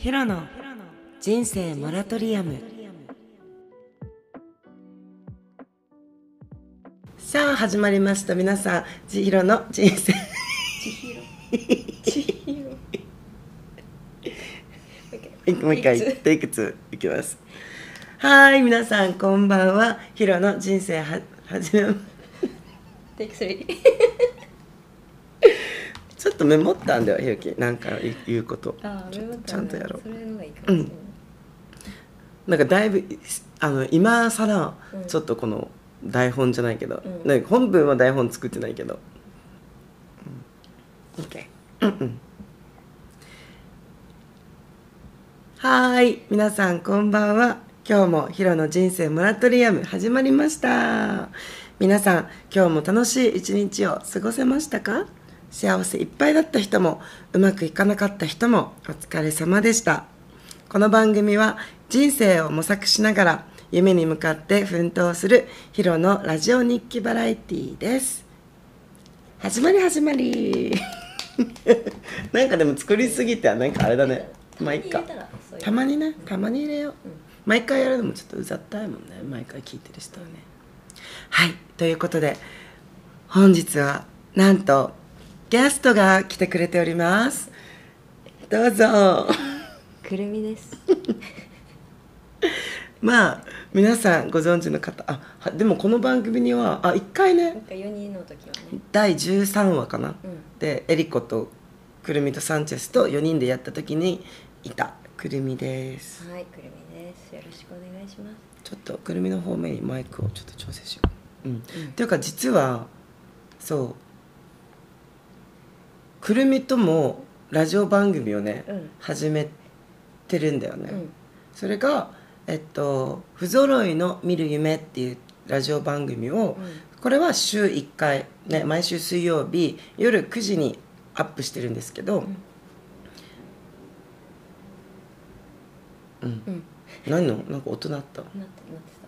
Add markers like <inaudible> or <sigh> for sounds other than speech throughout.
ヒロの人生モラトリアム。さあ始まりました。皆さん千尋の人生。<laughs> もう一回テイク2いきます。はい皆さんこんばんは。ヒロの人生は始めテイク3ちょっとメモったんだよひろきなんか言うこと。ちゃんとやろう。それのがいいかも。しれなんかだいぶあの今更うん。ちょっとこの台本じゃないけど、うん。なんか本文は台本作ってないけど、うん、OK うんうん。はーい。皆さんこんばんは。今日もヒロの人生モラトリアム始まりました。皆さん今日も楽しい一日を過ごせましたか？幸せいっぱいだった人もうまくいかなかった人もお疲れ様でした。この番組は人生を模索しながら夢に向かって奮闘するヒロのラジオ日記バラエティーです。始まり始まり。<laughs> なんかでも作りすぎてはなんかあれだね。まあいっか。たまにね。たまに入れよう、うん。毎回やるのもちょっとうざったいもんね。毎回聞いてる人はね。はい。ということで本日はなんとゲストが来てくれております。どうぞ。くるみです。<laughs> まあ皆さんご存知の方あはでもこの番組にはあ1回ねなんか4人の時はね。第13話かな、うん。でエリコとくるみとサンチェスと4人でやった時にいたくるみです。はいくるみです。よろしくお願いします。ちょっとくるみの方面にマイクをちょっと調整しよう。うん、うん。っていうか実はそうくるみともラジオ番組をね、うん。始めてるんだよね、うん。それがえっと「不揃いの見る夢」っていうラジオ番組を、これは週1回、ね、毎週水曜日夜9時にアップしてるんですけど、うん。うん。何のなんか音鳴った？なってなって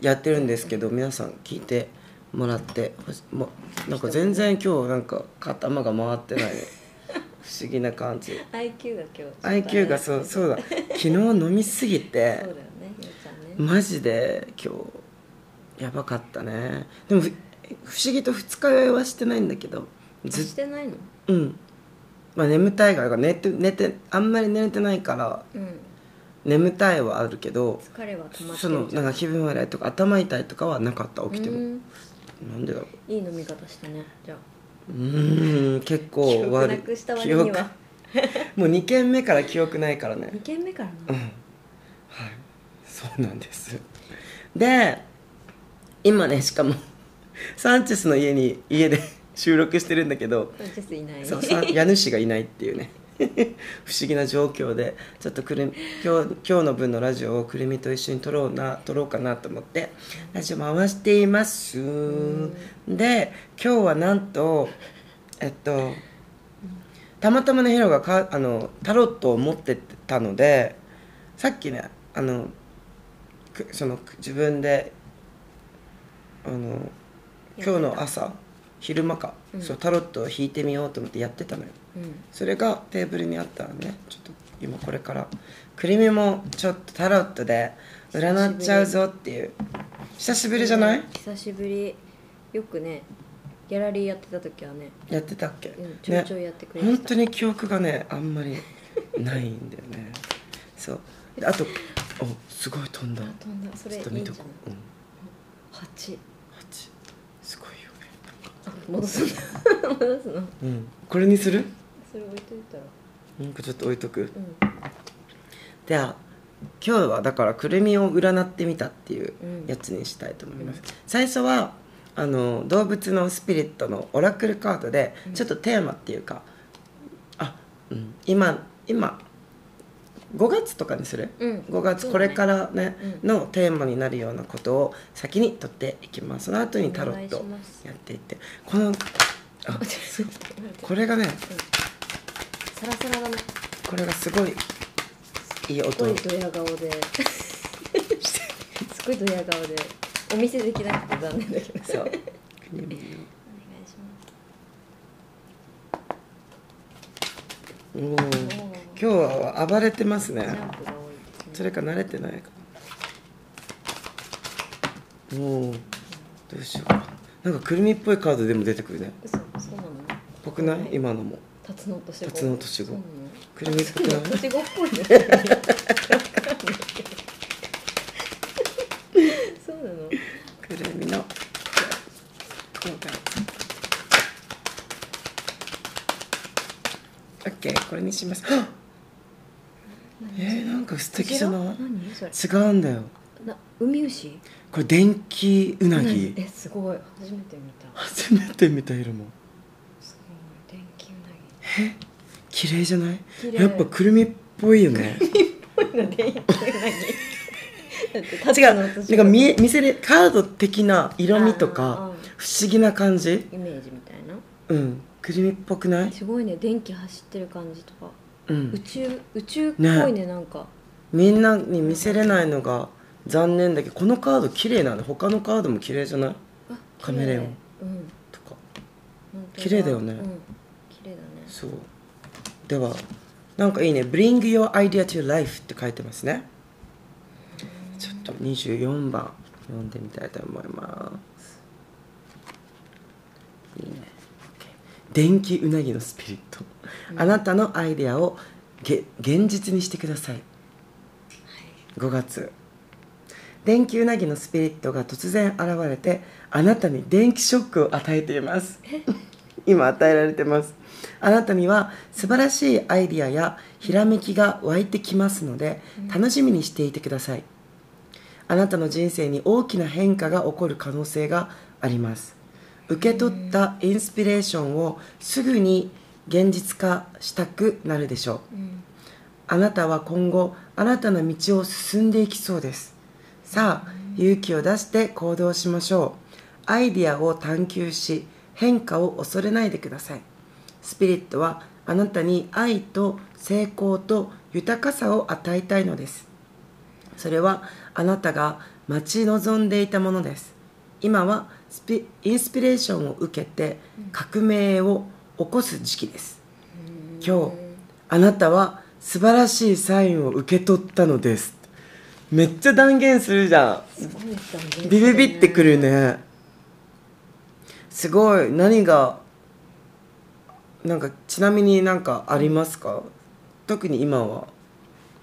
やってるんですけど皆さん聞いてもらってもなんか全然今日なんか頭が回ってない。ね <laughs> 不思議な感じ。た IQ が今日 IQ がそうそうだ。昨日飲みすぎてそうだよねゆうちゃんね。マジで今日やばかったね。でもふ不思議と二日酔いはしてないんだけどあずしてないの？うん。まあ眠たいから寝て寝てあんまり寝れてないからうん。眠たいはあるけど疲れは溜まってそのなんか気分悪いとか頭痛いとかはなかった起きても。うんなんでだろう。いい飲み方したねじゃあ。うーん結構記憶悪ないくした割には。<laughs> もう2軒目から記憶ないからね。2軒目からなうん。はい。そうなんです。で今ねしかも <laughs> サンチェスの家に家で <laughs> 収録してるんだけど。サンチェスいない。そうさ家主がいないっていうね <laughs> 不思議な状況でちょっとくるみ今日今日の分のラジオをくるみと一緒に撮ろうな撮ろうかなと思ってラジオ回しています。で今日はなんとえっとたまたまねヒロがかあのタロットを持ってたのでさっきねあのくその自分であの今日の朝昼間か、うん。そうタロットを引いてみようと思ってやってたのよ。うんそれがテーブルにあったのね。ちょっと今これから。くるみもちょっとタロットで占っちゃうぞっていう。久しぶりじゃない？久しぶり。よくねギャラリーやってた時はね。やってたっけ、うんちょいちょいやってくれてた。本当に記憶がねあんまりないんだよね。<laughs> そう。であとおすごい飛んだ。あ飛んだ。それいちょっと見とこう、うん、八八すごいよね。あ戻すの <laughs> 戻すの。うん。これにする？それ置いといたら。なんかちょっと置いとく。うん。では今日はだからくるみを占ってみたっていううん。やつにしたいと思います、最初はあの動物のスピリットのオラクルカードでちょっとテーマっていうか、あ、うん、今今5月とかにする、うん。5月これからね、うん。のテーマになるようなことを先に取っていきます。その後にタロットやっていって。このあ <laughs> これがねサラサラだね。これがすごいいいす音ごいドヤ顔で。<laughs> すごいドヤ顔で。お見せできなくて残念だけど。そう。お願いします。おお今日は暴れてますね。それか慣れてないか。もうどうしよう。かななんかくるみっぽいカードでも出てくるね。嘘そうなの？ぽくない。今のもタツノオトシゴタツノオトシゴそうなのくるみっぽいタツノオトシゴっぽいね。そうなのくるみのこのカーこれにしますえー、なんか素敵じゃない違うんだよなウミウシこれ電気うなぎえすごい初めて見た初めて見た色もウナギ綺麗じゃない？やっぱくるみっぽいよね。こ <laughs> ういうの電気ウナギだって違う。なんか見え見せれカード的な色味とか不思議な感じ？イメージみたいな。うん。くるみっぽくない？すごいね電気走ってる感じとか。うん。宇宙宇宙っぽいねなんか。みんなに見せれないのが残念だけどこのカード綺麗なんだ他のカードも綺麗じゃない？あカメレオン。とか。綺麗だよね。うんそう。ではなんかいいね「Bring your idea to life」って書いてますね。ちょっと24番読んでみたいと思います。いいね。電気うなぎのスピリット、あなたのアイデアをげ現実にしてください。5月。電気うなぎのスピリットが突然現れてあなたに電気ショックを与えています今与えられてます。あなたには素晴らしいアイディアやひらめきが湧いてきますので楽しみにしていてください。あなたの人生に大きな変化が起こる可能性があります。受け取ったインスピレーションをすぐに現実化したくなるでしょう。うん。あなたは今後新たな道を進んでいきそうです。さあ勇気を出して行動しましょう。アイディアを探求し変化を恐れないでください。スピリットはあなたに愛と成功と豊かさを与えたいのです。それはあなたが待ち望んでいたものです。今はインスピレーションを受けて革命を起こす時期です。今日あなたは素晴らしいサインを受け取ったのです。めっちゃ断言するじゃすごいですよね。んビビビってくるねすごい。何がなんかちなみになんかありますか？特に今は。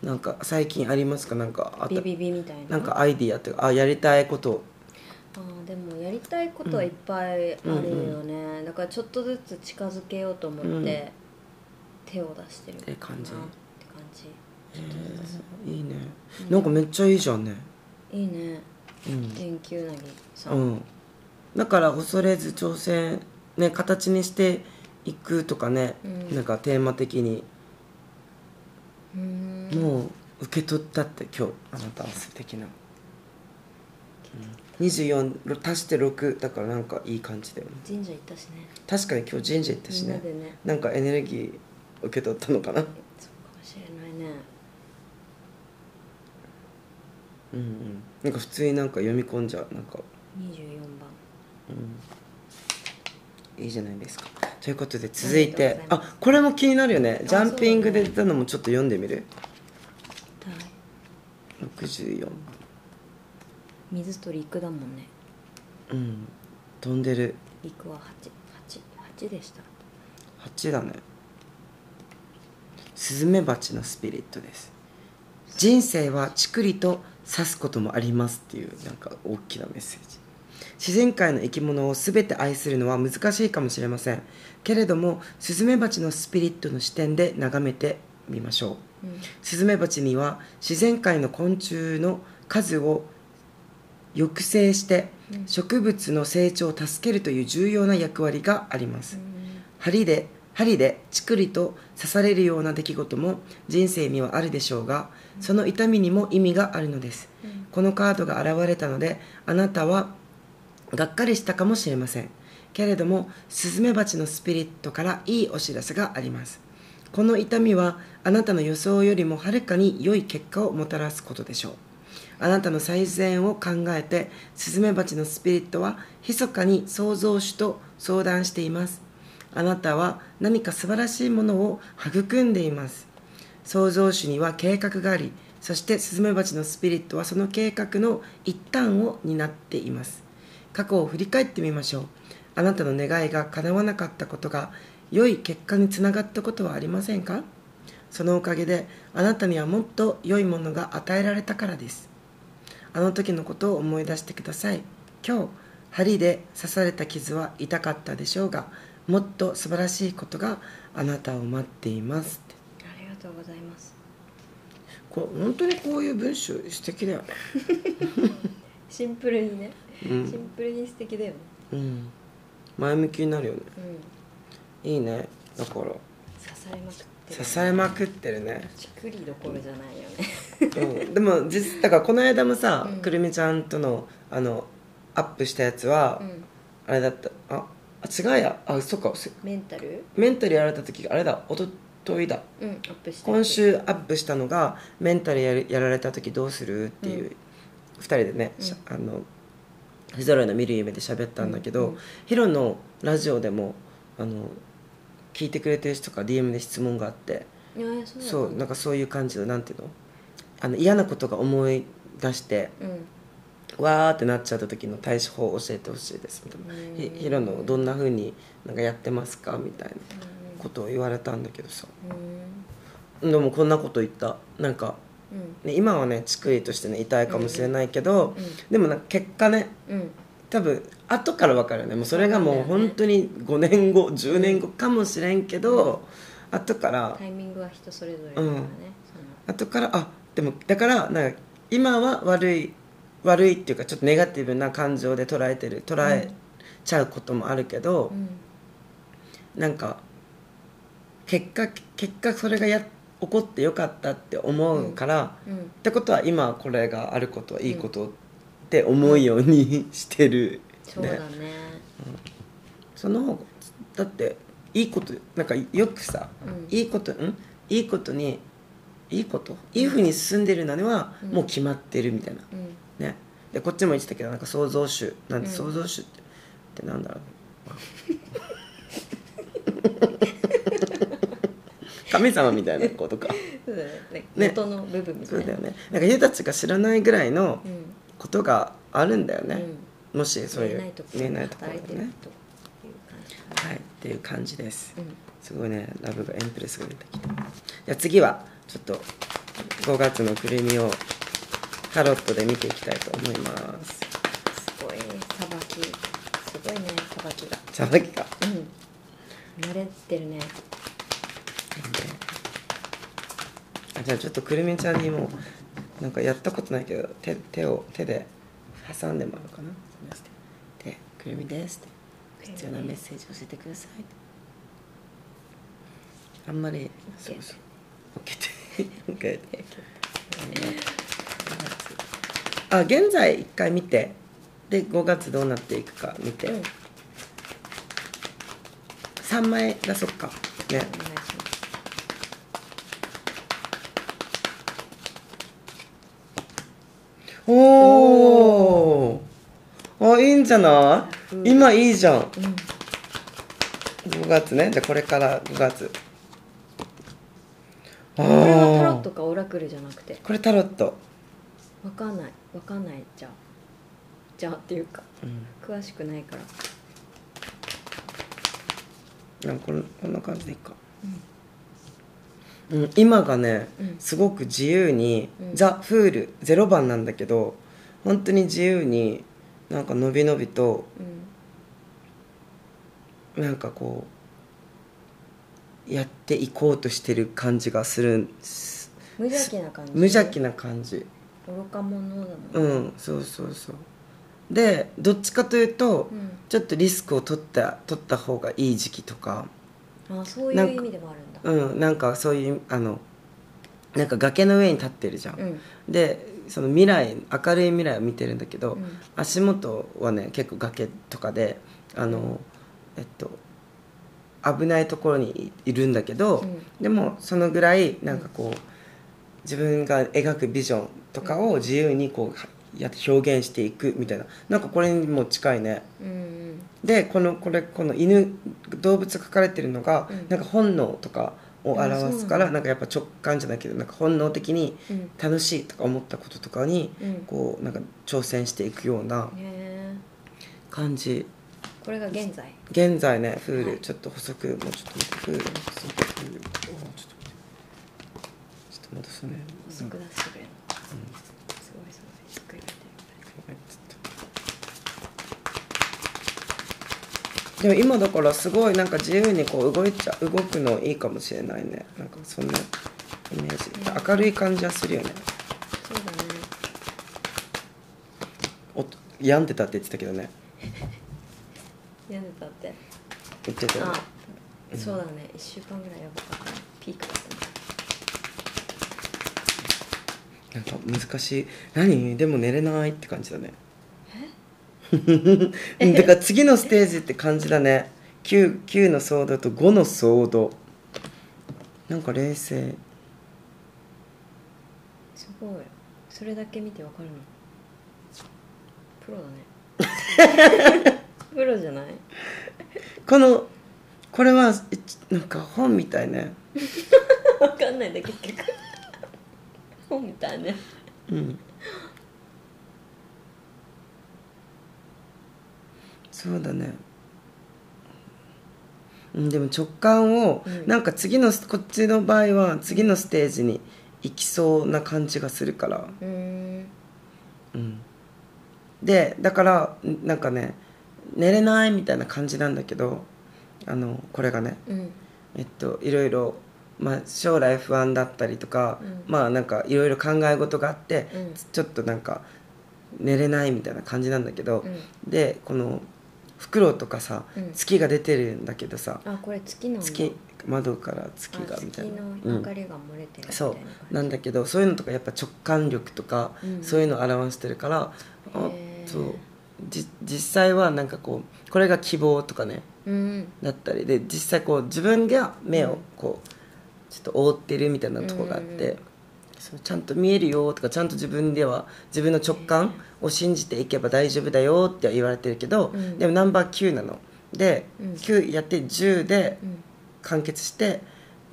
なんか最近ありますか？なんかあた。ビビビみたいな？なんかアイディアっていうかあやりたいこと。あーでもやりたいことはいっぱいあるよね、だからちょっとずつ近づけようと思って手を出してるって感じ。なって感じ。ちょっとずつ。いいね。なんかめっちゃいいじゃんね。いいね。うん。電球うなぎさん、うん、だから恐れず挑戦、ね、形にしていくとかね、うん。なんかテーマ的に。もう受け取ったって今日あなたは素敵な、うん、24足して6だからなんかいい感じだよね。神社行ったしね。確かに今日神社行ったしね。みね。なんかエネルギー受け取ったのかな。そうかもしれないね。うんうん。なんか普通になんか読み込んじゃう。なんか。24番いいじゃないですか。ということで続いあてりがとうございます。あこれも気になるよね。あジャンピングで出たのもちょっと読んでみる？はい。64水と陸だもんね。うん。飛んでる。陸は88でした。8だね。スズメバチのスピリットです。人生はちくりと刺すこともありますっていうなんか大きなメッセージ自然界の生き物を全て愛するのは難しいかもしれません。けれどもスズメバチのスピリットの視点で眺めてみましょう。うん。スズメバチには自然界の昆虫の数を抑制してうん。植物の成長を助けるという重要な役割があります。うん。針で針でチクリと刺されるような出来事も人生にはあるでしょうがその痛みにも意味があるのです。うん。このカードが現れたのであなたはがっかりしたかもしれません。けれどもスズメバチのスピリットからいいお知らせがあります。この痛みはあなたの予想よりもはるかに良い結果をもたらすことでしょう。あなたの最善を考えてスズメバチのスピリットは密かに創造主と相談しています。あなたは何か素晴らしいものを育んでいます。創造主には計画がありそしてスズメバチのスピリットはその計画の一端を担っています。過去を振り返ってみましょう。あなたの願いが叶わなかったことが良い結果につながったことはありませんか？そのおかげであなたにはもっと良いものが与えられたからです。あの時のことを思い出してください。今日針で刺された傷は痛かったでしょうがもっと素晴らしいことがあなたを待っています。ありがとうございます。これ本当にこういう文章素敵だよね。<laughs> シンプルにね、うん。シンプルに素敵だよね。うん。前向きになるよね。うん。いいね。だから。刺されまくってる。刺されまくってるね。ちくりどころじゃないよね。うん、でも実だからこの間もさ、うん。くるみちゃんとのあのアップしたやつは、うん。あれだった。ああ違うや。あそっか。せメンタル？メンタルやられた時あれだ。一昨日だ。うん今週アップしたのがメンタルやるやられた時どうするっていう、うん。二人でね、しゃあの不揃いの見る夢で喋ったんだけど、うん。うんヒロのラジオでもあの聞いてくれてる人から DM で質問があってそうそうなんかそういう感じのなんていうの？あの嫌なことが思い出してうん。わーってなっちゃった時の対処法を教えてほしいです。みたいな。うん。ひヒロのどんな風になんかやってますか？みたいなことを言われたんだけどさ。うん。でもこんなこと言った。なんか、うんね、今はねちくりとしてね痛いかもしれないけど、うんでもなんか結果ねうん。多分後から分かるよね。もうそれがもう本当に5年後10年後かもしれんけど、後からタイミングは人それぞれだからね、うん。後からあでもだからなんか今は悪い悪いっていうかちょっとネガティブな感情で捉えてる捉えちゃうこともあるけどそ、のなんか結果結果それがや起こってよかったって思うから、うん。うんってことは今これがあることはいいことって思うようにしてる、そうだね。その方がだっていいことなんかよくさ、うん。いいことん？いいことにいいこと？いいふうに進んでるのにはうん。もう決まってるみたいな、うん。ね。でこっちも言ってたけどなんか創造主。なんてうん。創造主って,、ってなんだろう <laughs> 神様みたいなことか。そうだよね。ね。元の部分みたいな。そうだよね。なんかゆうたちが知らないぐらいのうん。ことがあるんだよね、うん。もしそういう見えないところでね。はい。っていう感じです、うん。すごいね。ラブがエンプレスが出てきた。じゃあ次はちょっと5月のくるみをタロットで見ていきたいと思います。すごいね。さばき。すごいねさばきが。さばきか。うん。慣れてるねあじゃあちょっとくるみちゃんにもなんかやったことないけど手手を手で挟んでもらおうかな。でくるみですって。必要なメッセージ教えてくださいあんまりそうそう。OK って OK あ現在一回見て。で5月どうなっていくか見て、うん。3枚出そっか。ねおおおあいいんじゃない、うん。今いいじゃん。うん。5月ね。じゃあこれから5月。あこれはタロッートかオラクルじゃなくて。これタロット、わかんない。わかんないじゃあじゃあっていうか。うん、詳しくないから。なんかこんこんな感じでいいか、うん、今がね、うん。すごく自由に、うん。ザ・フール0番なんだけど本当に自由になんかのびのびとうん。なんかこうやっていこうとしてる感じがするんす無邪気な感じ？無邪気な感じ。愚か者だもんうんそうそうそう。でどっちかというと、うん。ちょっとリスクを取った取った方がいい時期とかあそういう意味でもあるんだ。うんなんかそういうあのなんか崖の上に立ってるじゃん、うん。でその未来明るい未来を見てるんだけど、うん。足元はね結構崖とかであのえっと危ないところにいるんだけど、うん。でもそのぐらいなんかこう自分が描くビジョンとかを自由にこうやって表現していくみたいな。なんかこれにも近いね。うんうんでこのこれこの犬動物が描かれてるのが、うん。なんか本能とかを表すからなんかやっぱ直感じゃないけどなんか本能的にうん。楽しいとか思ったこととかにうん。こうなんか挑戦していくような感じ。これが現在？現在ねフール、はい。ちょっと細くもうちょっとフールフールちょっと戻すね出してくれるのすごいすごいゆっくりやってでも今だからすごいなんか自由にこう動いちゃ動くのいいかもしれないね。なんかそんなイメージ。明るい感じはするよね。そうだね。お病んでたって言ってたけどね。病んでたって。言ってたよね。あそうだね。1週間ぐらいやばかったね。ピークだったね。なんか難しい。何？でも寝れないって感じだね。うん <laughs> だから次のステージって感じだね。9, 9のソードと5のソードなんか冷静。すごい。それだけ見てわかるの？プロだね。<laughs> プロじゃない？このこれはいなんか本みたいね。<laughs> わかんないんだ結局。本みたいね。うんそうだね。うんでも直感を、うん。なんか次のこっちの場合は次のステージに行きそうな感じがするから。うー。んうん。でだからんなんかね寝れないみたいな感じなんだけどあのこれがねうん。えっといろいろ、まあ、将来不安だったりとか、うん。まあなんかいろいろ考え事があって、うん。ちょっとなんか寝れないみたいな感じなんだけど、うん。でこの袋とかさ、うん。月が出てるんだけどさあこれ月なんだ。月窓から月あがみたいな。月のうん。明かりが漏れてるそう。なんだけどそういうのとかやっぱ直感力とか、うん。そういうのを表してるからあへー。そう。じ実際はなんかこうこれが希望とかねうん。だったり。で実際こう自分が目をこうちょっと覆ってるみたいなとこがあって、うんそうちゃんと見えるよとかちゃんと自分では自分の直感を信じていけば大丈夫だよって言われてるけど、うん。でもナンバー9なの。で、うん。9やって10でうん。完結して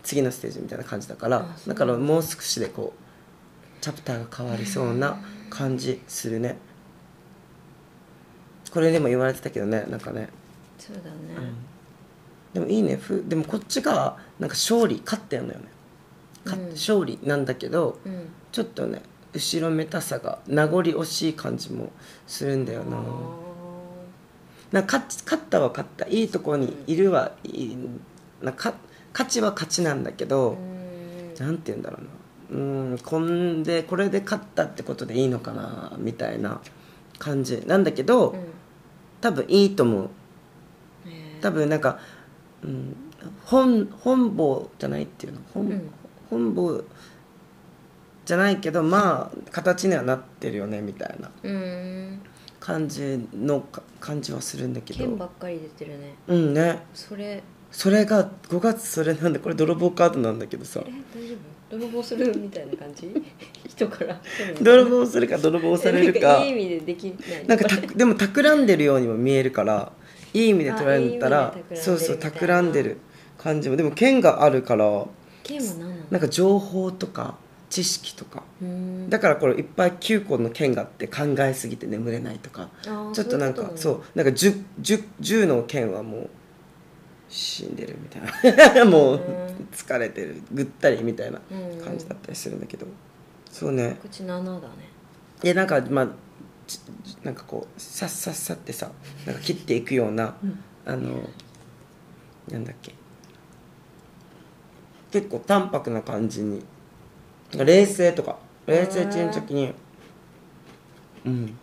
次のステージみたいな感じだからだ。からもう少しでこうチャプターが変わりそうな感じするね。これでも言われてたけどねなんかね。そうだね、でもいいね。ふでもこっちがなんか勝利勝ってんのよね勝利なんだけどうん。ちょっとね後ろめたさが名残惜しい感じもするんだよな。あなんか勝ち勝ったは勝った。いいところにいるはいい。なんか勝ちは勝ちなんだけーど、うん。なんて言うんだろうな。うんこんでこれで勝ったってことでいいのかなみたいな感じ。なんだけど、うん。多分いいと思う。多分なんか、うん、本本望じゃないっていうの？本,、うん本望じゃないけどまあ形にはなってるよねみたいな。うん。感じのか感じはするんだけ剣ばどっかり出てるね。うんね。それ。それが5月それなんでこれ泥棒カードなんだけどさ。え大丈夫？泥棒するみたいな感じ？<laughs> 人から。<laughs> 泥棒するか泥棒される <laughs> なんかいい意味でできない。なんかたでも企んでるようにも見えるからいい意味で捉えたらそうそう企んでる感じも。でも剣があるから何なの？なんか情報とか知識とか。うん。だからこれいっぱい9個の剣があって考えすぎて眠れないとか。ちょっとなんかそうなんか 10, 10, 10の剣はもう死んでるみたいな。<laughs> もううん疲れてる。ぐったりみたいなうん。感じだったりするんだけど。そうね。口7だね。でなんかまあちなんかこうさっさっさってさなんか切っていくような、あのなんだっけ結構淡白な感じに。冷静とか。冷静沈着に。うん。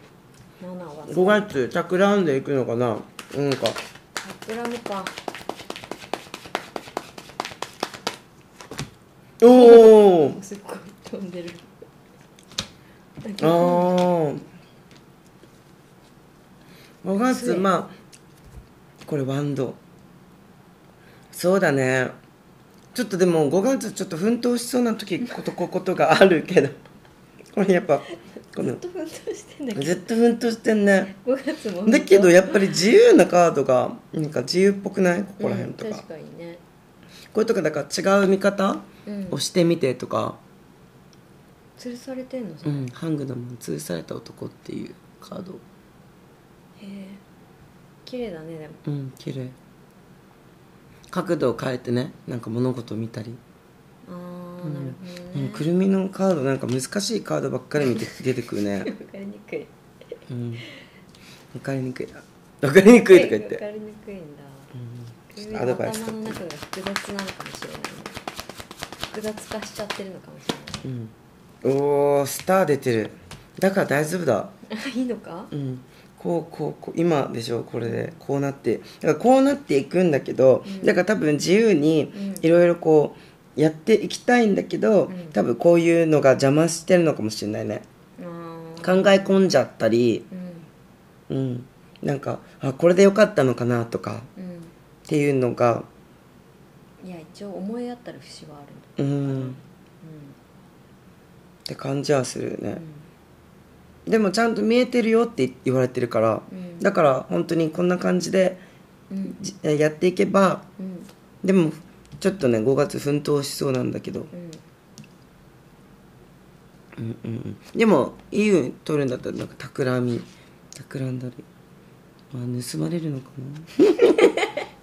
7は5月企んでいくのかな。なんか。企むか。おおすっごい飛んでる。あー。5月いまあこれワンド。そうだねちょっとでも5月ちょっと奮闘しそうな時ことこことがあるけど。これやっぱこのずっと奮闘してんだけど。ずっと奮闘してんね。5月も。だけどやっぱり自由なカードがなんか自由っぽくない？ここら辺とか、うん確かにね。これとかだから違う見方？うん。をしてみてとか、吊るされてんの？うん、ハングのも吊るされた男っていうカード。え。綺麗だねでも。うん綺麗角度を変えてねなんか物事を見たり、ああ、うん。なるほどね。うん、くるみのカードなんか難しいカードばっかり見て出てくるね。<laughs> わかりにくい。うん。分かりにくい。分かりにくいとか言って、わかりにくいんだ。うん、ちょっとアドバイス頭の中が複雑なのかもしれない。ね複雑化しちゃってるのかもしれない。うん、おースター出てる。だから大丈夫だ。<laughs> いいのか？うんこうこうこう今でしょこれでこうなってだからこうなっていくんだけど、うん。だから多分自由にうん。いろいろこうやっていきたいんだけど、うん。多分こういうのが邪魔してるのかもしれないね。あ考え込んじゃったりうん。うん。なんかあこれでよかったのかなとかうん。っていうのがいや一応思い当ったる節はあるうん。って感じはするうん。ね、でもちゃんと見えてるよって言われてるから、うん。だから本当にこんな感じでうん。じやっていけばうん。でもちょっとね5月奮闘しそうなんだけど、うん。うんでもいい運取るんだったらなんか企み企んだり、まあ、盗まれるのか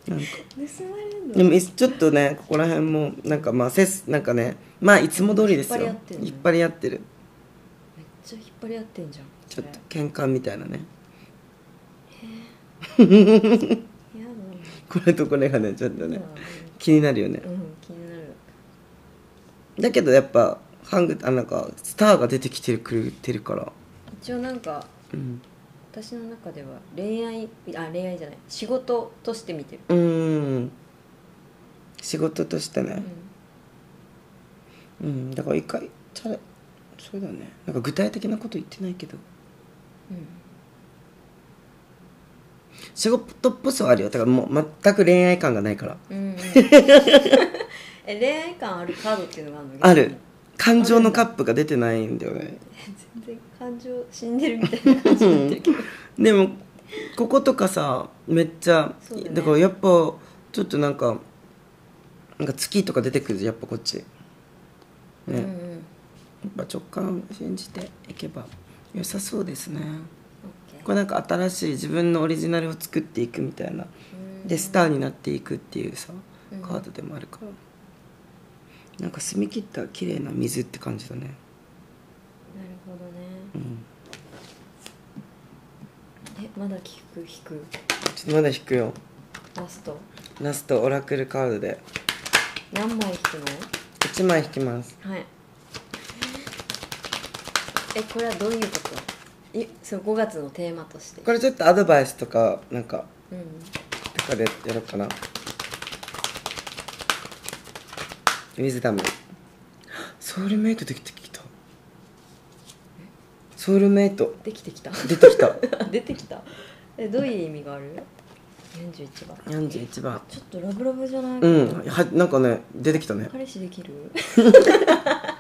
な。<laughs> なんか。盗まれるの？でもいちょっとねここら辺もなんかまあせすなんかねまあいつも通りですよ。引っ張り合ってるちゃ引っ張り合ってんじゃんちょっと喧嘩みたいなね。やだ <laughs> これとこれがねちょっとねな。気になるよね。うん気になる。だけどやっぱハングあなんかスターが出てきてくれてるから。一応なんかうん。私の中では恋愛あ恋愛じゃない。仕事として見てる、うーん。仕事としてうねん。うん、だから一回チャレそうだね。なんか具体的なこと言ってないけど。うん仕事っぽさはあるよ。だからもう全く恋愛感がないから。うんうん。<laughs> え恋愛感あるカードっていうのがあるの？ある。感情のカップが出てないんだよね。全然感情死んでるみたいな感じになってるけど。<laughs> でもこことかさめっちゃそうだね。からやっぱちょっとなんかなんか月とか出てくるじゃんやっぱこっち。ね、うんぱ直感を信じていけば良さそうですね。これなんか新しい自分のオリジナルを作っていくみたいな。うん。でスターになっていくっていうさうん。カードでもあるから、なんか澄み切った綺麗な水って感じだね。なるほどね。うん。えまだ聞く？引く？ちょっとまだ引くよ。ラスト。ラストオラクルカードで。何枚引くの？1枚引きます。はいえこれはどういうこと？いそう5月のテーマとして。これちょっとアドバイスとかなんかうんとかでやろうかな。ウィズダムソウルメイトできてきた。ソウルメイト。できてきた。出てきた。<laughs> 出てきた。えどういう意味がある？41番。41番。ちょっとラブラブじゃない、うん。はなんかね出てきたね。彼氏できる？<laughs>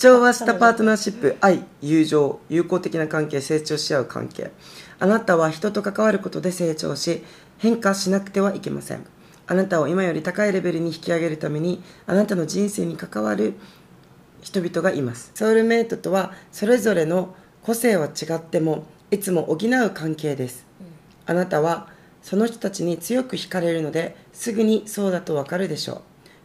調和したパートナーシップ愛友情友好的な関係成長し合う関係。あなたは人と関わることで成長し変化しなくてはいけません。あなたを今より高いレベルに引き上げるためにあなたの人生に関わる人々がいます。ソウルメイトとはそれぞれの個性は違ってもいつも補う関係です。あなたはその人たちに強く惹かれるのですぐにそうだとわかるでしょう。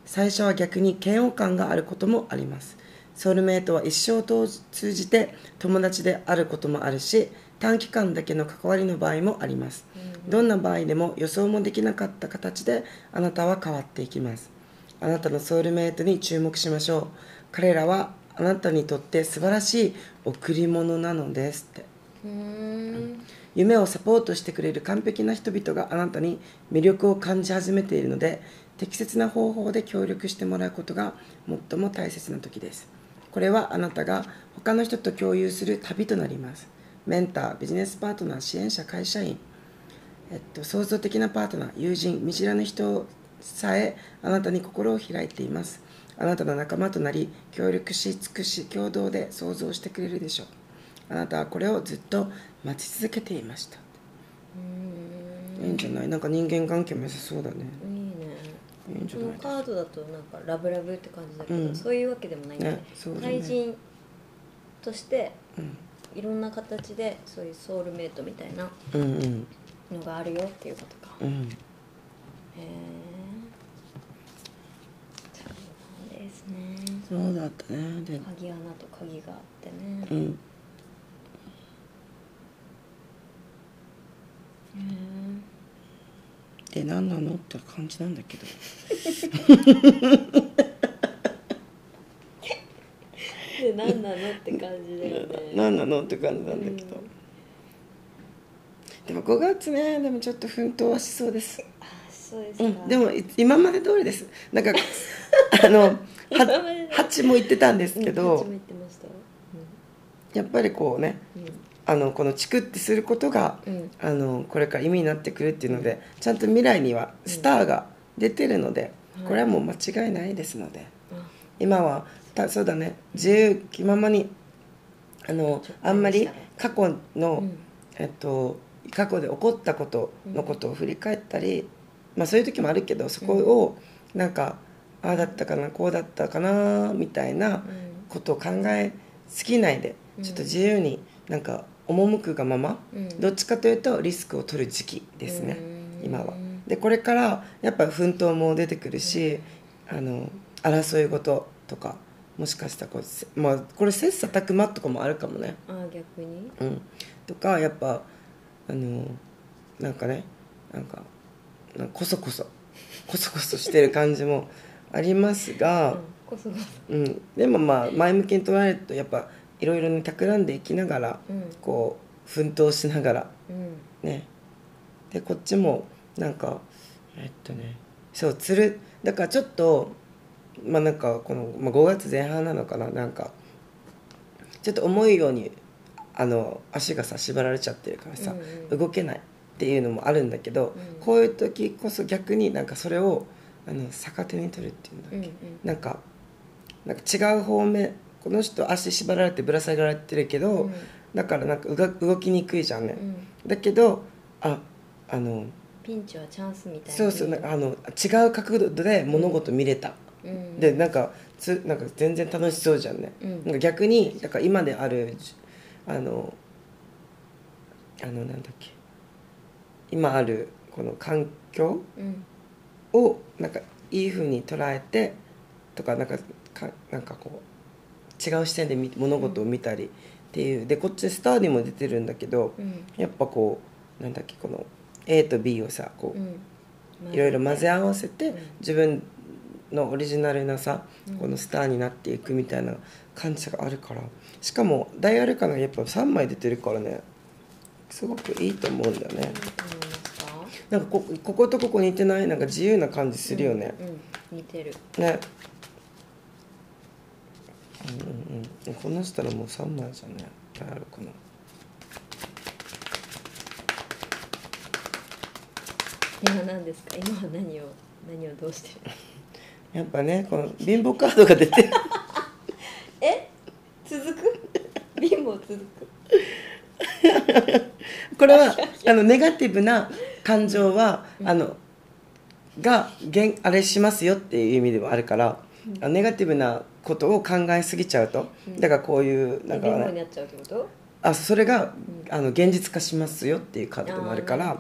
最初は逆に嫌悪感があることもあります。ソウルメイトは一生を通じて友達であることもあるし短期間だけの関わりの場合もあります、どんな場合でも予想もできなかった形であなたは変わっていきます。あなたのソウルメイトに注目しましょう。彼らはあなたにとって素晴らしい贈り物なのですって。夢をサポートしてくれる完璧な人々があなたに魅力を感じ始めているので適切な方法で協力してもらうことが最も大切な時ですこれはあなたが他の人と共有する旅となります。メンタービジネスパートナー支援者会社員、えっと、創造的なパートナー友人見知らぬ人さえあなたに心を開いています。あなたの仲間となり協力し尽くし共同で創造してくれるでしょう。あなたはこれをずっと待ち続けていました。いいんじゃないなんか人間関係も良さそうだねこのカードだとなんかラブラブって感じだけど、うん。そういうわけでもないんだね。対人としてうん。いろんな形でそういうソウルメイトみたいなうんうん。のがあるよっていうことか、へうん。えそうですね。そうだったね。で鍵穴と鍵があってね、へうん。えで何なのって感じなんだけど。で何なのって感じだよね。何なのって感じなんだけど、でも5月ねでもちょっと奮闘はしそうです。あそうですか、うん、でもい今まで通りです。なんか <laughs> あの蜂も言ってたんですけうんど、こっちも言ってました。やっぱりこうね。うんあのこのチクってすることが、うん。あのこれから意味になってくるっていうのでちゃんと未来にはスターが出てるので、うん。これはもう間違いないですのであ今はたそうだね自由気ままにあのあんまり過去の、うん。えっと、過去で起こったことのことを振り返ったり、まあそういう時もあるけどそこをなんか、ああだったかなこうだったかなみたいなことを考えすぎないで、うんちょっと自由になんか赴くがまま、うん。どっちかというとリスクを取る時期ですね、うん。今は。でこれからやっぱ奮闘も出てくるし、あの争い事とかもしかしたらこうせまあこれ切磋琢磨とかもあるかもね。あ逆に？うん、とかやっぱあのなんかねなんかなんかこそこそ <laughs> こそこそしてる感じもありますうがん、こそこそ。うん。でもまあ前向きに捉えるとやっぱいろいろに企んでいきながら、うん。こう奮闘しながらうん。ね。でこっちもなんかえっとねそうつるだからちょっとまあなんかこの、まあ、5月前半なのかななんかちょっと思うようにあの足がさ縛られちゃってるからさ、うんうん。動けないっていうのもあるんだけど、うん。こういう時こそ逆になんかそれをあの逆手に取るっていうんだっけ、うんうん。なんかなんか違う方面この人足縛られてぶら下がられてるけど、うん。だからなんかうが動きにくいじゃんね、うん。だけどああのピンチはチャンスみたいなそうそうなんかあの違う角度で物事見れた、うん。でなんかつなんか全然楽しそうじゃんね、うん。なんか逆にだから今であるじあのあのなんだっけ。今あるこの環境うん。をなんかいい風に捉えてとかなんかかなんかこう違う視点で見物事を見たりっていう。でこっちスターにも出てるんだけど、うん。やっぱこうなんだっけこの A と B をさこう、うん。いろいろ混ぜ合わせて、うん自分のオリジナルなさ、うん。このスターになっていくみたいな感じがあるから。しかも大アルカナがやっぱ3枚出てるからねすごくいいと思うんだよね。なんかここことここ似てない？なんか自由な感じするよね、うんうん。似てる。ねうんうんうん。こんなしたらもう3枚じゃんね大アルカナ今何ですか？今は何を何をどうしてる？<laughs> やっぱねこの貧乏カードが出てる。<laughs> え？続く？貧乏続く？<laughs> これはあのネガティブな感情は、あのがげんあれしますよっていう意味でもあるから、あネガティブなことを考えすぎちゃうと、だからこういうなんかねあそれが、あの現実化しますよっていうカードでもあるから。ね。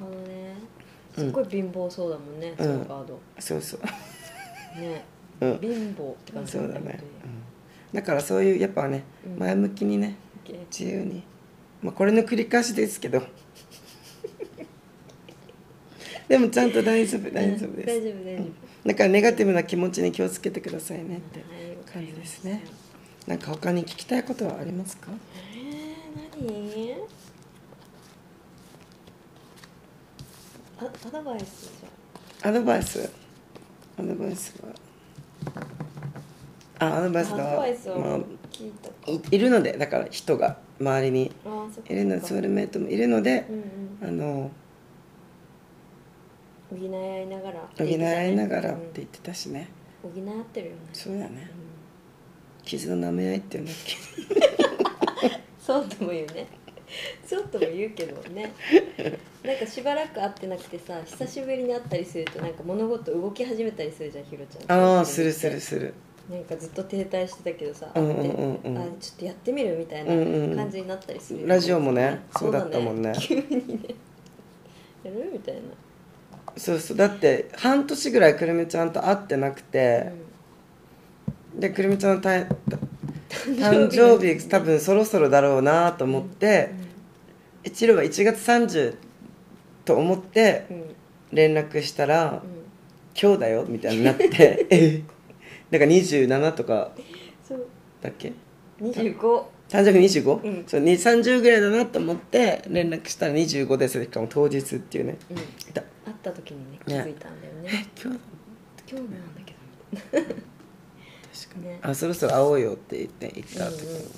すっごい貧乏そうだもんね、そのカード。そうそう。ね、うん。貧乏って感じそうだね、うん、だからそういうやっぱねうん。前向きにね本自由に、まあ、これの繰り返しですけど。<laughs> でもちゃんと大丈夫大丈夫です、大丈夫大丈夫、だからネガティブな気持ちに気をつけてくださいねってはい感じですね。なんか他に聞きたいことはありますか？えー、何？あアドバイスじアドバイス？アドバイスは？あアドバイスゃだあアドバイスをまあ聞いるのでだから人が周りにいるのでソウルメイトもいるのでうんうん。あの補い合いながら補い合いながらってうん言ってたしね。補い合ってるよね。そうだね。傷の舐め合いっていうんだっけ？<laughs> そうとも言うね。そうとも言うけどね。なんかしばらく会ってなくてさ久しぶりに会ったりするとなんか物事動き始めたりするじゃんひろちゃん。ああするするする。なんかずっと停滞してたけどさ、うんうんうんうん。あちょっとやってみるみたいうんうんな感じになったりする、ラジオもね。そうだったもんね。急にね。やる？みたいな、そうそう。だって半年ぐらいくるみちゃんと会ってなくて、でくるみちゃんのた <laughs> 誕生日多分そろそろだろうなと思って、一郎は1月30と思ってうんうん連絡したらうん「今日だよ」みたいになって。<laughs> えだから27とか <laughs> だっけ？25誕生日 25?、うん。そう2 30ぐらいだなと思って連絡したら25です。しかも当日っていうね。うんった時にね気づいたんだよえね今日？今日なんだけど。確かに、ね。あそろそろ会おうよって言って言った時に、うんうんって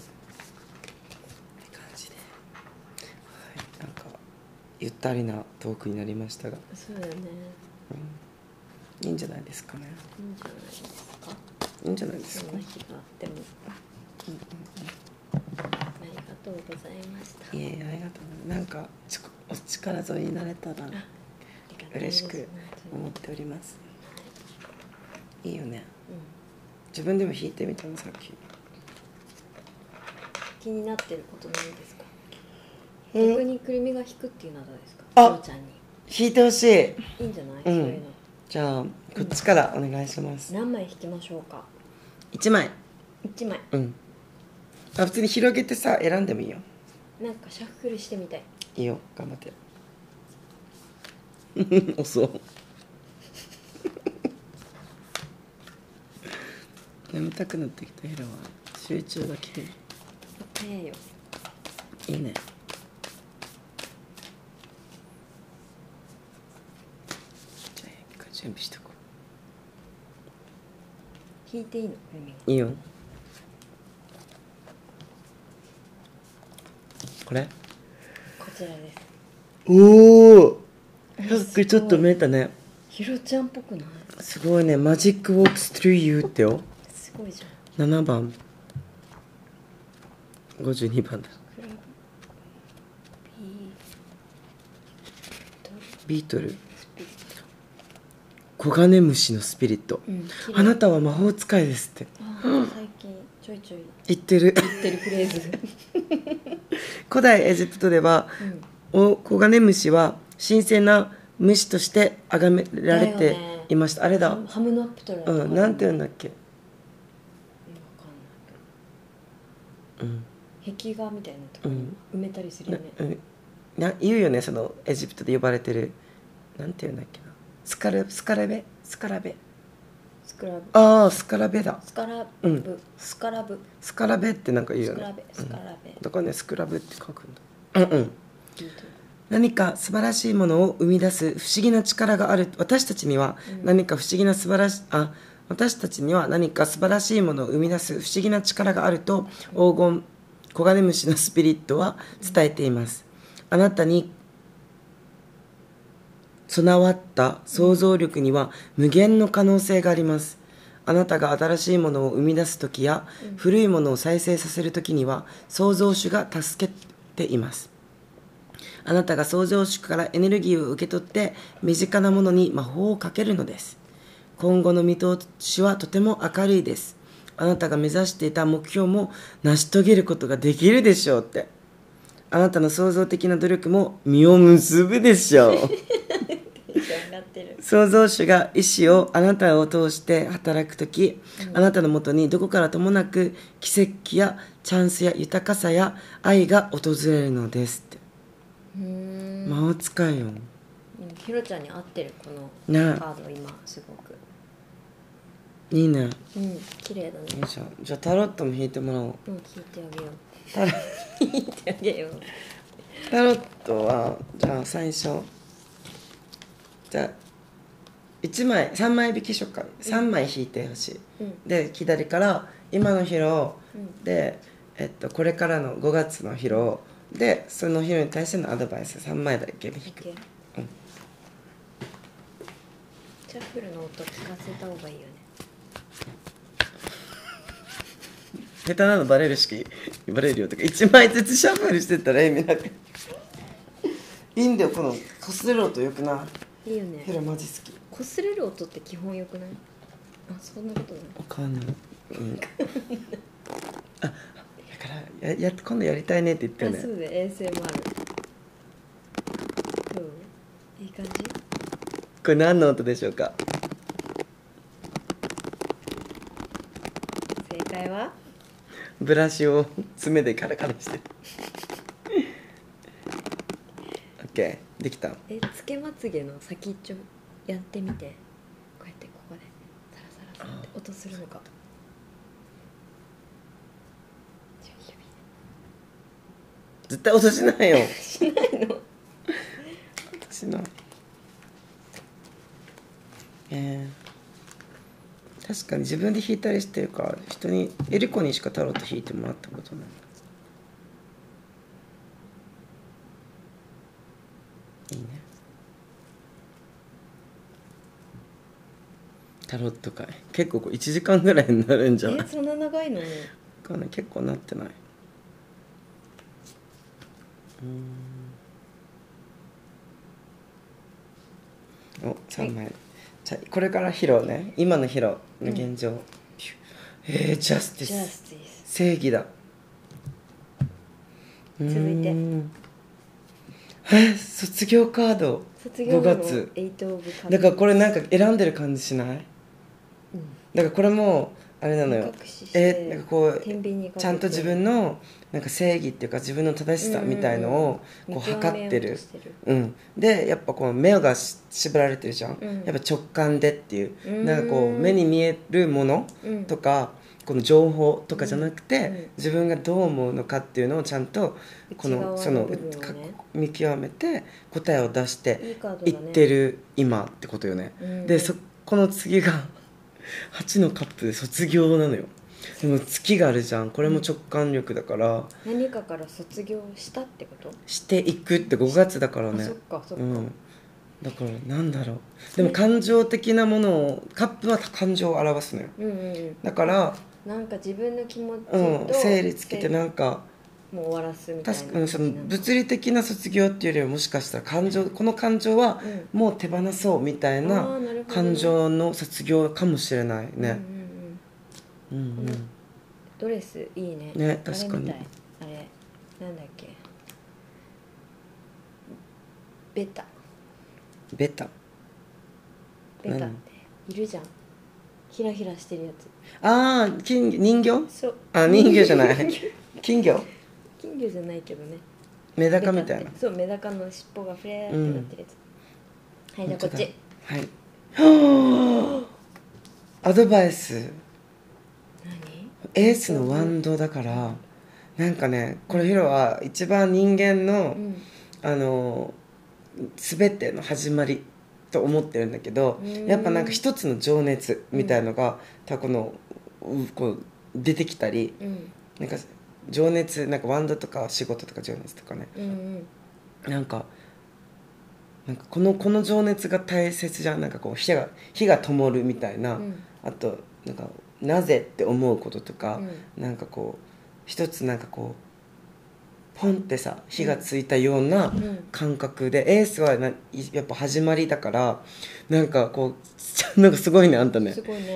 感じで、はい、なんかゆったりなトークになりましたが。そうだよね。いいんじゃないですかね。いいんじゃないですか。いいんじゃないですか？そんな日があっても。ありがとうございました。いえいえありがとうなんかちお力添えになれたら嬉しく思っております。い。いよね。うん。自分でも弾いてみたのさっき。気になってることないですか？うん逆にくるみが弾くっていうのはどうですか？あちゃんに。弾いてほしい。いいんじゃない、うん。そういうの。じゃあこっちからお願いします。何枚弾きましょうか？1枚。1枚。うん。あ普通に広げてさ選んでもいいよ。なんかシャッフルしてみたい。いいよ。頑張って <laughs> 遅う <laughs> 眠たくなってきたヒロは。集中が切れる早いよ。いいね。じゃあ一回準備しとこ弾いていいの？いいよ。これ？こちらです。おおちょっと見えたね。ひろちゃんっぽくない？すごいね「マジック・ウォークス・トゥ・ユー」ってよ。すごいじゃん。7番。52番だ。ビートル。黄金虫のスピリット、トうんあなたは魔法使いですって。最近ちょいちょい。言ってる。言ってるフレーズ。<laughs> 古代エジプトではうん。お黄金虫は神聖な虫として崇められていました、あれだ。ハムのアップトラうん。なんて言うんだっけ？わうん。壁画みたいなとこ埋めたりするなよね、うん。な言うよねそのエジプトで呼ばれてる。なんて言うんだっけな。スカルスカラベ？スカラベ？スクラブ。ああスカラベだ。スカラブ、うん。スカラブ。スカラベってなんか言うよね。スカラベスカラベ、だからねスクラブって書くんだ。うんうん何か素晴らしいものを生み出す不思議な力がある。私たちには何か不思議な素晴らしあ私たちには何か素晴らしいものを生み出す不思議な力があると黄金黄金虫のスピリットは伝えています。あなたに備わった想像力には無限の可能性があります。あなたが新しいものを生み出す時や古いものを再生させる時には創造主が助けています。あなたが創造主からエネルギーを受け取って身近なものに魔法をかけるのです。今後の見通しはとても明るいです。あなたが目指していた目標も成し遂げることができるでしょうって。あなたの創造的な努力も実を結ぶでしょう。<laughs> 創造主が意志をあなたを通して働く時、あなたのもとにどこからともなく奇跡やチャンスや豊かさや愛が訪れるのです魔法使いよ。うんひろちゃんに合ってるこのね。カード今すごく。いいね。うん綺麗だね。いいじゃんじゃあタロットも引いてもらおう。うん聞いてあげよう。タロ聞いてあげよう。タロットはじゃあ最初。じゃあ1枚3枚引きしようか3枚引いてほしい、うん。で左から今の疲労、うん。で、えっと、これからの5月の疲労でその疲労に対してのアドバイス3枚だけ引く。うん。シャッフルの音聞かせた方がいいよね。下手なのバレるしバレるよとか1枚ずつシャッフルしてったら意味なく。いいんだよこのこすれる音よくない？いいよね。ヘラマジ好き。擦れる音って基本よくない？あそんなことない。わかんない、うん、<laughs> あだからやや今度やりたいねって言ったよ。ねあそうで ASMR どう？いい感じ？これ何の音でしょうか？正解は？ブラシを爪でカラカラして。る OK できた？えつけまつげの先っちょやってみて。こうやってここでサラサラサラって音するのかじゃあ指絶対音しないよ。<laughs> しないの。音しないえー、確かに自分で弾いたりしてるから人にエリコにしかタロット弾いてもらったことない。いいね。タロット会。結構こう1時間ぐらいになるんじゃない？えそんな長いの？ねかな結構なってないお3枚、じゃあこれから披露ね。今の披露の現状、ピュえー、ジャスティジャススティス。正義だ。続いて。え卒業カード。5卒業後の月。だからこれなんか選んでる感じしない？うん。だからこれもあれなのよ。えなんかこうちゃんと自分のなんか正義っていうか自分の正しさみたいのをこう測ってる。うん、でやっぱこう目がし縛られてるじゃん、うん。やっぱ直感でっていう。うん。なんかこう目に見えるものうん。とか、この情報とかじゃなくて、うん。うん自分がどう思うのかっていうのをちゃんとこの内その見極めて答えを出していってる今ってことよね、うん。でそこの次が8のカップで卒業なのよ。でも月があるじゃん。これも直感力だから。何かから卒業したってこと？していくって5月だからね。あそっかそっか、うん、だからなんだろう。でも感情的なものをカップは感情を表すのよ。うんうんうん。だから、なんか自分の気持ちうんと、整理つけてなんかもう終わらすみたいな。確かにその物理的な卒業っていうよりはもしかしたら感情この感情はもう手放そうみたいあな感情の卒業かもしれないね。うんうんうん。うんうん。ドレスいいね。ね確かに。あれなんだっけ？ベタ。ベタ。ベタいるじゃん。ヒラヒラしてるやつ。ああ金人形？そう。あ人魚じゃない。<laughs> 金魚？金魚じゃないけどね。メダカみたいな。そうメダカの尻尾がフレーってなってるやつ、はいじゃあこっち。はい。はあアドバイス。何？エースのワンドだからなんかねこれヒロは一番人間の、うん。あの全ての始まりと思ってるんだけどうん。やっぱなんか一つの情熱みたいのが、たこのうこう出てきたりうん。なんか情熱なんかワンドとか仕事とか情熱とかね。うんうん。なんかなんかこのこの情熱が大切じゃん。なんかこう火が火が灯るみたいな、うん。あとなんかなぜって思うこととか、なんかこう一つなんかこうポンってさ火がついたようなうん。感覚で、エースはやっぱ始まりだからなんかこう <laughs> なんかすごいねあんたね。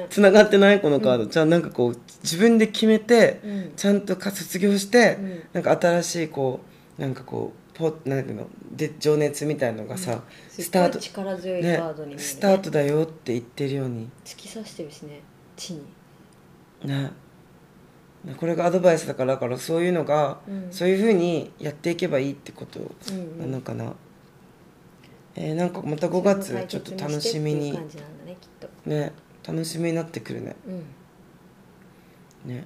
つながってない？このカード、じゃあなんかこう自分で決めて、うん。ちゃんとか卒業して、うん。なんか新しいこうなんかこうポなんていうので情熱みたいのがさ、スタート力強いカねードに見える、ねスタートだよって言ってるように。突き刺してるしね。地に。ねこれがアドバイスだからだからそういうのが、うん。そういうふうにやっていけばいいってことうんなのかな、えーなんかまた5月ちょっと楽しみに。ね楽しみになってくるね。うん。ね。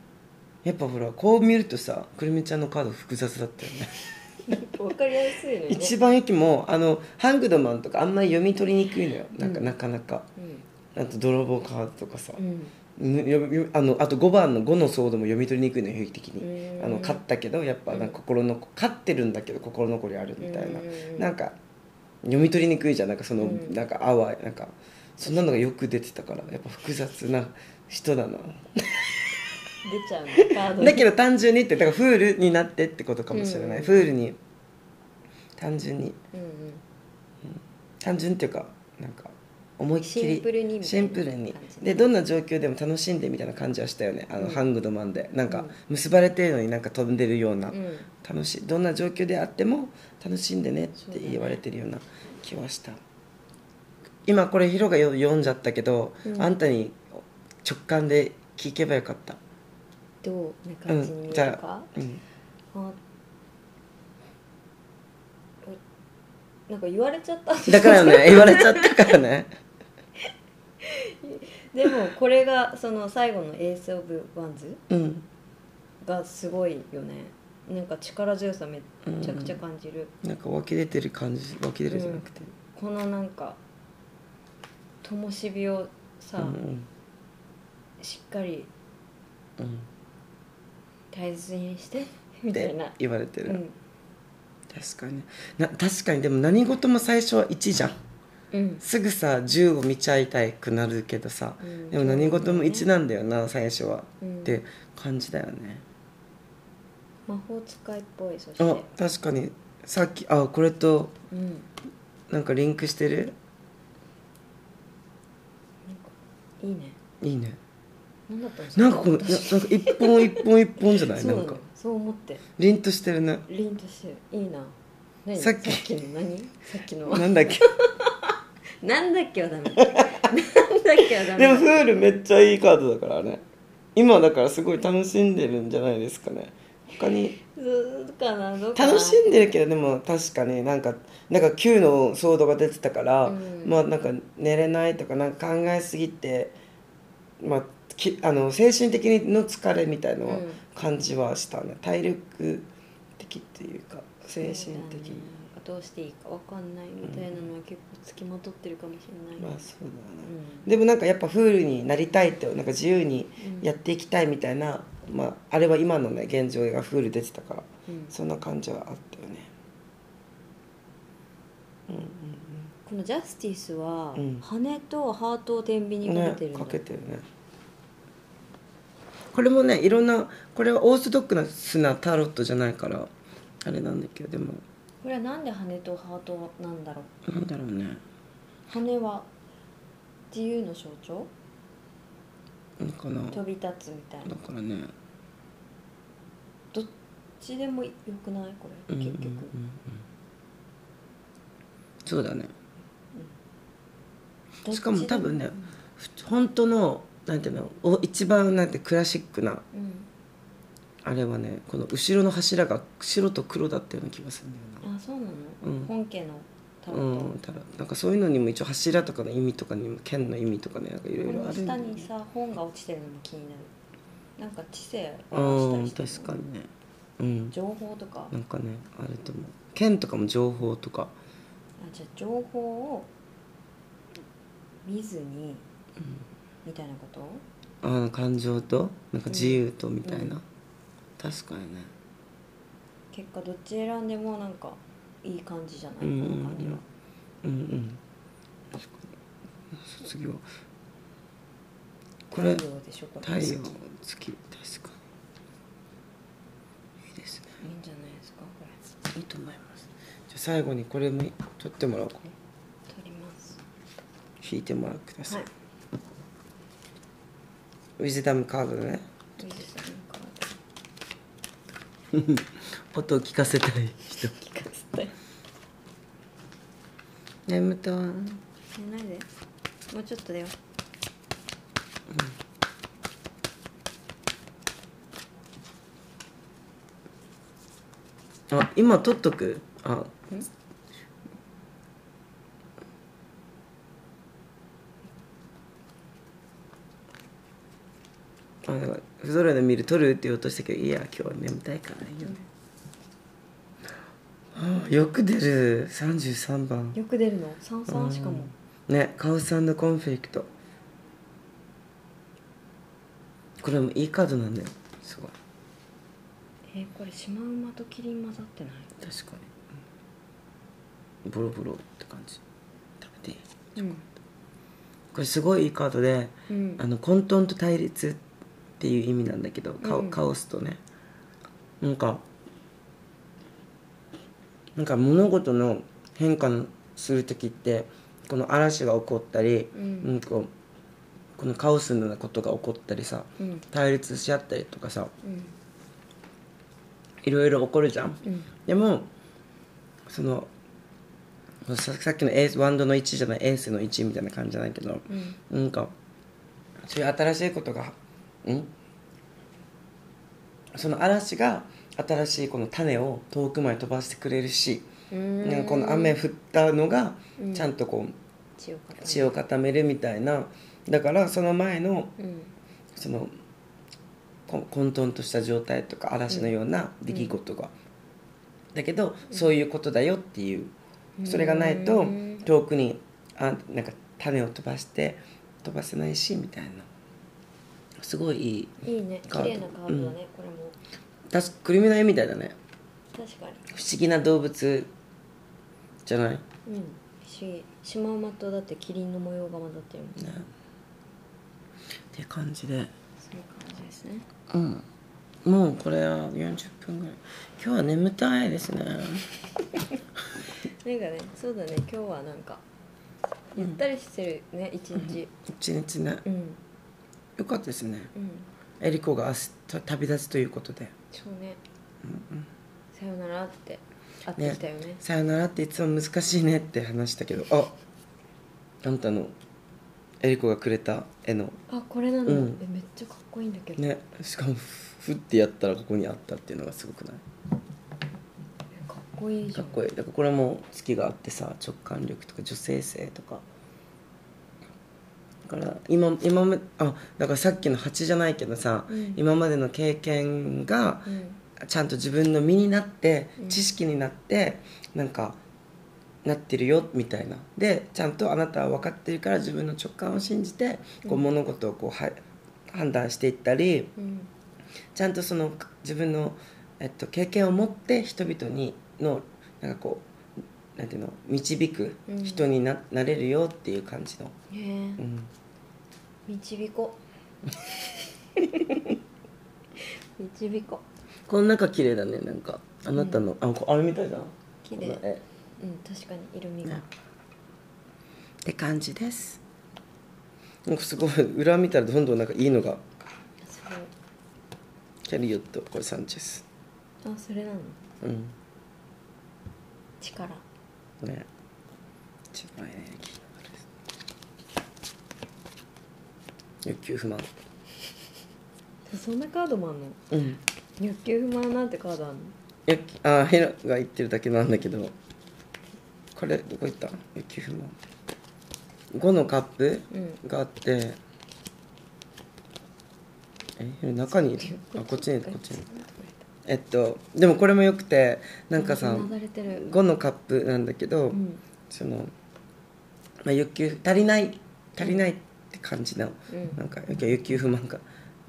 やっぱほらこう見るとさくるみちゃんのカード複雑だったよね。<laughs> わかりやすいね。一番駅もあのハングドマンとかあんまり読み取りにくいのよ。なんか、うん。なかなか。うん。あと泥棒カードとかさ、うんあのあと5番の5のソードも読み取りにくいのよ兵器的に。うんあの勝ったけどやっぱなんか心の勝ってるんだけど心残りあるみたいな。うん。なんか読み取りにくいじゃん。なんかその、うん。なんか淡いなんかそんなのがよく出てたからやっぱ複雑な人だな。出ちゃうのカードに。だけど単純にってだからフールになってってことかもしれない、うん。フールに単純に。うん。うん。単純っていうか思いっきりシンプルにシンプルに。でどんな状況でも楽しんでみたいな感じはしたよね。あの、うん。ハングドマンで。なんかうん。結ばれてるのになんか飛んでるような、うん。楽しい。どんな状況であっても楽しんでねって言われてるような気はした、今これヒロがよ読んじゃったけど、うん。あんたに直感で聞けばよかった。どうなう感じに見えるか、うん。あなんか言われちゃった。だからね言われちゃったからねでもこれがその最後の「 Ace of Wands うん」がすごいよね。なんか力強さめっちゃくちゃ感じる、なんか湧き出てる感じ湧き出るじゃなくて、このなんか灯火をさ、うんうん。しっかりうん。大切にしてみたいな、言われてる、うん。確かに。ねな確かに。でも何事も最初は1じゃんうんすぐさ10を見ちゃいたくなるけどさ、うん。でも何事も1なんだよな最初は、うん。って感じだよね。魔法使いっぽいそして。あ確かに。さっきあこれとうん。なんかリンクしてる？いいね。いいね。何だったんですかなんかこのなんか一本一本一本じゃない？なんか。そう思って。凛としてるね。凛としてる。いいな。何？さっき。さっきの何？さっきの。なんだっけ？<laughs> なんだっけはダメ。なんだっけはダメ。でもフールめっちゃいいカードだからね。今だからすごい楽しんでるんじゃないですかね。他に。楽しんでるけどでも確かになんかなんか9のソードが出てたから、うん。まあなんか寝れないとかなんか考えすぎてまあきあの精神的の疲れみたいのはうん。感じはしたね、体力的っていうか精神的そうだねなんかどうしていいかわかんないみたいなのは結構つきまとってるかもしれない、まあそうだね、うでもなんかやっぱフールになりたいってなんか自由にうんやっていきたいみたいな、まああれは今のね現状がフール出てたからうん。そんな感じはあったよね。このジャスティスは、うん羽とハートを天秤にかけねてるんだ、かけてるね。これもねいろんなこれはオーソドックなスなタロットじゃないからあれなんだけどでもこれはなんで羽とハートなんだろう？なんだろうね。羽は自由の象徴？なんかな飛び立つみたいな。だからね。どっちでもよくない？これ結局、うんうんうん。うんそうだね。しかも多分ねふ本当のなんていうのお一番なんてクラシックなうん。あれはねこの後ろの柱が白と黒だったような気がするんだよなあそうなの、うん。本家のタロうット、ん、ただなんかそういうのにも一応柱とかの意味とかにも剣の意味とかねなんかいろいろある下にさ本が落ちてるのも気になる。なんか知性う表んした？りしてる確かにね。うん。情報とか？なんかねあると思う。剣とかも情報とか。あじゃあ情報を見ずに、みたいなこと？あ感情と？なんか自由とみたいな、うん。確かにね結果どっち選んでもなんかいい感じじゃない、この感じは。うんうん。確かに。卒業これ太陽でしょ？これ。太陽月。確かに。いいですね。いいんじゃないですか？これ。いいと思います。じゃあ最後にこれも取ってもらおうか。な取ります。引いてもらってくださ、はい。いウィズダムカードねい。いですね。カー <laughs> 音を聞かせたい人。ド聞かせて眠た。い寝ないでもうちょっとだよ。あ今取っとく？あ。あだから不揃いの見る？取る？って言おうとしたけどいや今日は眠たいからいいよねあよく出る。33番よく出るの？三三しかも。ねカオスコンフリクト。これもいいカードなんだよ。すごい。えーこれシマウマとキリン混ざってない？確かに、うん。ボロボロって感じ。食べていい？うん。これすごいいいカードで、うん。あの混沌と対立っていう意味なんだけどカオ,、うん。カオスとね。なんかなんか物事の変化のする時ってこの嵐が起こったり、うん。うんこうこのカオスなことが起こったりさうん。対立し合ったりとかさうん。いろいろ起こるじゃん。うん。でもそのささっきのエースワンドの1じゃないエースの1みたいな感じじゃないけど、うん。なんかそういう新しいことがうん？その嵐が新しいこの種を遠くまで飛ばしてくれるし、うん。なんかこの雨降ったのがうん。ちゃんとこう血を固める。みたいな。だからその前のうん。そのこ混沌とした状態とか嵐のような出来事が、だけどそういうことだよっていう。それがないとうん遠くにあなんか種を飛ばして飛ばせないしみたいな。すごいいい。いいね。綺麗なカードだね、これも確かくるみの絵みたいだね。確かに。不思議な動物。じゃない？ねうん。しシマウマとだってキリンの模様が混ざってるもんね。って感じで。そういう感じですね。うん。もうこれは40分ぐらい。今日は眠たいですね。<laughs> なんかねそうだね。今日はなんかゆったりしてるね一日。一日ね。うん。よかったですね。うん。エリコが明日旅立つということでそうねさよならって会ってきたよね。さよならっていつも難しいねって話したけどああんたのエリコがくれた絵の。あこれなの、うん。えめっちゃかっこいいんだけど、ね。しかもふってやったらここにあったっていうのがすごくない？えかっこいいじゃん。かっこいい。だからこれも月があってさ直感力とか女性性とかだから今今まあだからさっきの蜂じゃないけどさ、うん。今までの経験がうん。ちゃんと自分の身になってうん。知識になってなんかなってるよみたいな。でちゃんとあなたは分かってるから自分の直感を信じてこううん物事をこうは判断していったりうん。ちゃんとその自分の、えっと、経験を持って人々にのなんかこうなんていうの？導くうん人にな,、なれるよっていう感じの、へえ。うん、導こう。<laughs> 導ここの中綺麗だねなんか。あなたの、あこあれみたいだ。な綺麗。この絵。ううん確かに色味が、ね。って感じです。なんかすごい裏見たらどんどんなんかいいのが。すキャリオットこれサンチェス。あそれなの？うん。力ね一番エネルギーのあれです欲求不満。そんなカードもあんの？うん。欲求不満なんてカードあんの？欲あヘラが言ってるだけなんだけど。これどこ行った？欲求不満。5のカップうん。があって。え中にいる？あこっちにいるこっちにいるえっとでもこれもよくてなんかさ流れてる。5のカップなんだけど、うん。その、まあ、欲求足りない足りないって感じの、うん。なんか欲求不満か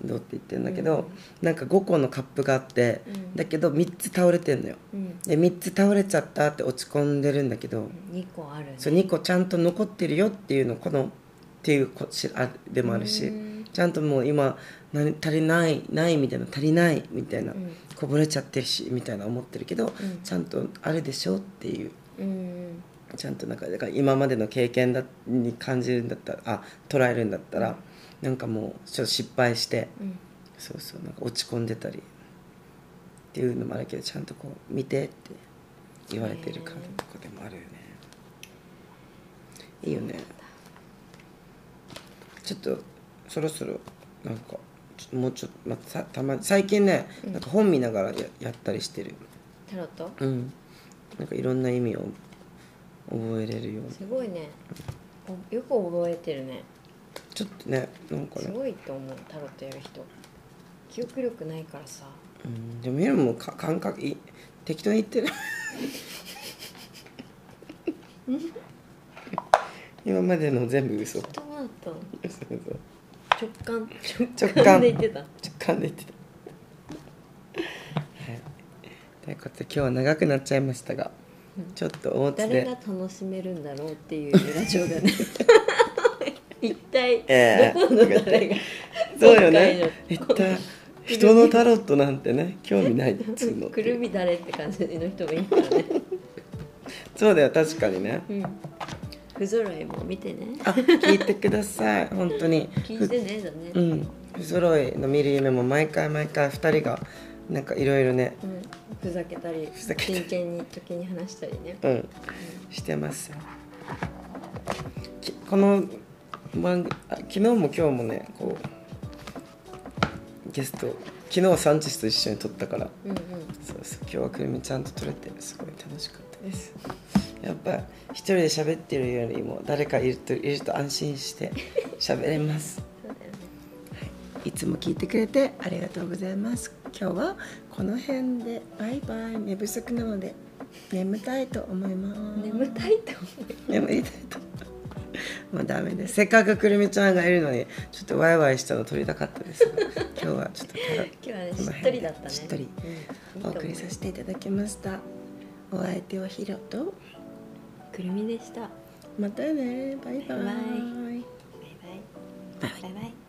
どうって言ってるんだけど、うん。なんか5個のカップがあって、うん。だけど3つ倒れてんのよ。うん。で3つ倒れちゃったって落ち込んでるんだけど、2個あるね。そう2個ちゃんと残ってるよっていうのこのっていうこしあでもあるし、うん。ちゃんともう今何足りないないみたいな足りないみたいな、うんこぼれちゃってるしみたいな思ってるけど、うん。ちゃんとあるでしょっていう。うんちゃんとなんかだから今までの経験だに感じるんだったらあ捉えるんだったら、なんかもうちょっと失敗してうん。そうそうなんか落ち込んでたりっていうのもあるけどちゃんとこう見てって言われてる感じとかでもあるよね。いいよね。ちょっとそろそろなんかもうちょっと、まあ、さたま最近ねなんか本見ながらややったりしてる。タロット？うん。なんかいろんな意味を覚えれるように。すごいね。およく覚えてるね。ちょっとねなんかすね、ごいと思うタロットやる人。記憶力ないからさ。うん、でもミラもか感覚い適当に言ってる。<laughs> 今までの全部嘘。どうだった。の嘘嘘。直感直感。直感。で言ってた。直感で言ってた。はい。ということで今日は長くなっちゃいましたがちょっと大津誰がで楽しめるんだろうっていうラジオだね。<laughs> 一体ええ。どこの誰が <laughs> そうよね。の一体人のタロットなんてね興味ないっつうの <laughs> くるみ誰って感じの人もいいからね。そうだよ確かにね。うん不揃いも見てね。あ聞いてください。<laughs> 本当に。聞いてねだね。うん。不揃いの見る夢も毎回毎回2人がなんかいろいろねうん。ふざけたりふざけたり。真剣に時に話したりね。うん。してますよ。きこの番昨日も今日もねこうゲスト昨日サンチスと一緒に撮ったから。うんうん。そうそう。今日はくるみちゃんと撮れてすごい楽しかったですやっぱ一人で喋ってるよりも誰かいるといると安心して喋れます。そうだよねいつも聞いてくれてありがとうございます。今日はこの辺で。バイバイ。寝不足なので。眠たいと思います。眠たいと思う眠りたいと。<laughs> もうダメです。せっかくくるみちゃんがいるのにちょっとワイワイしたの撮りたかったですが <laughs> 今日はちょっと今日はねしっとりだったね。しっとりお送りさせていただきました。お相手はヒロとくるみでした。またね。バイバイ。バイバイ。バイバイ。バイ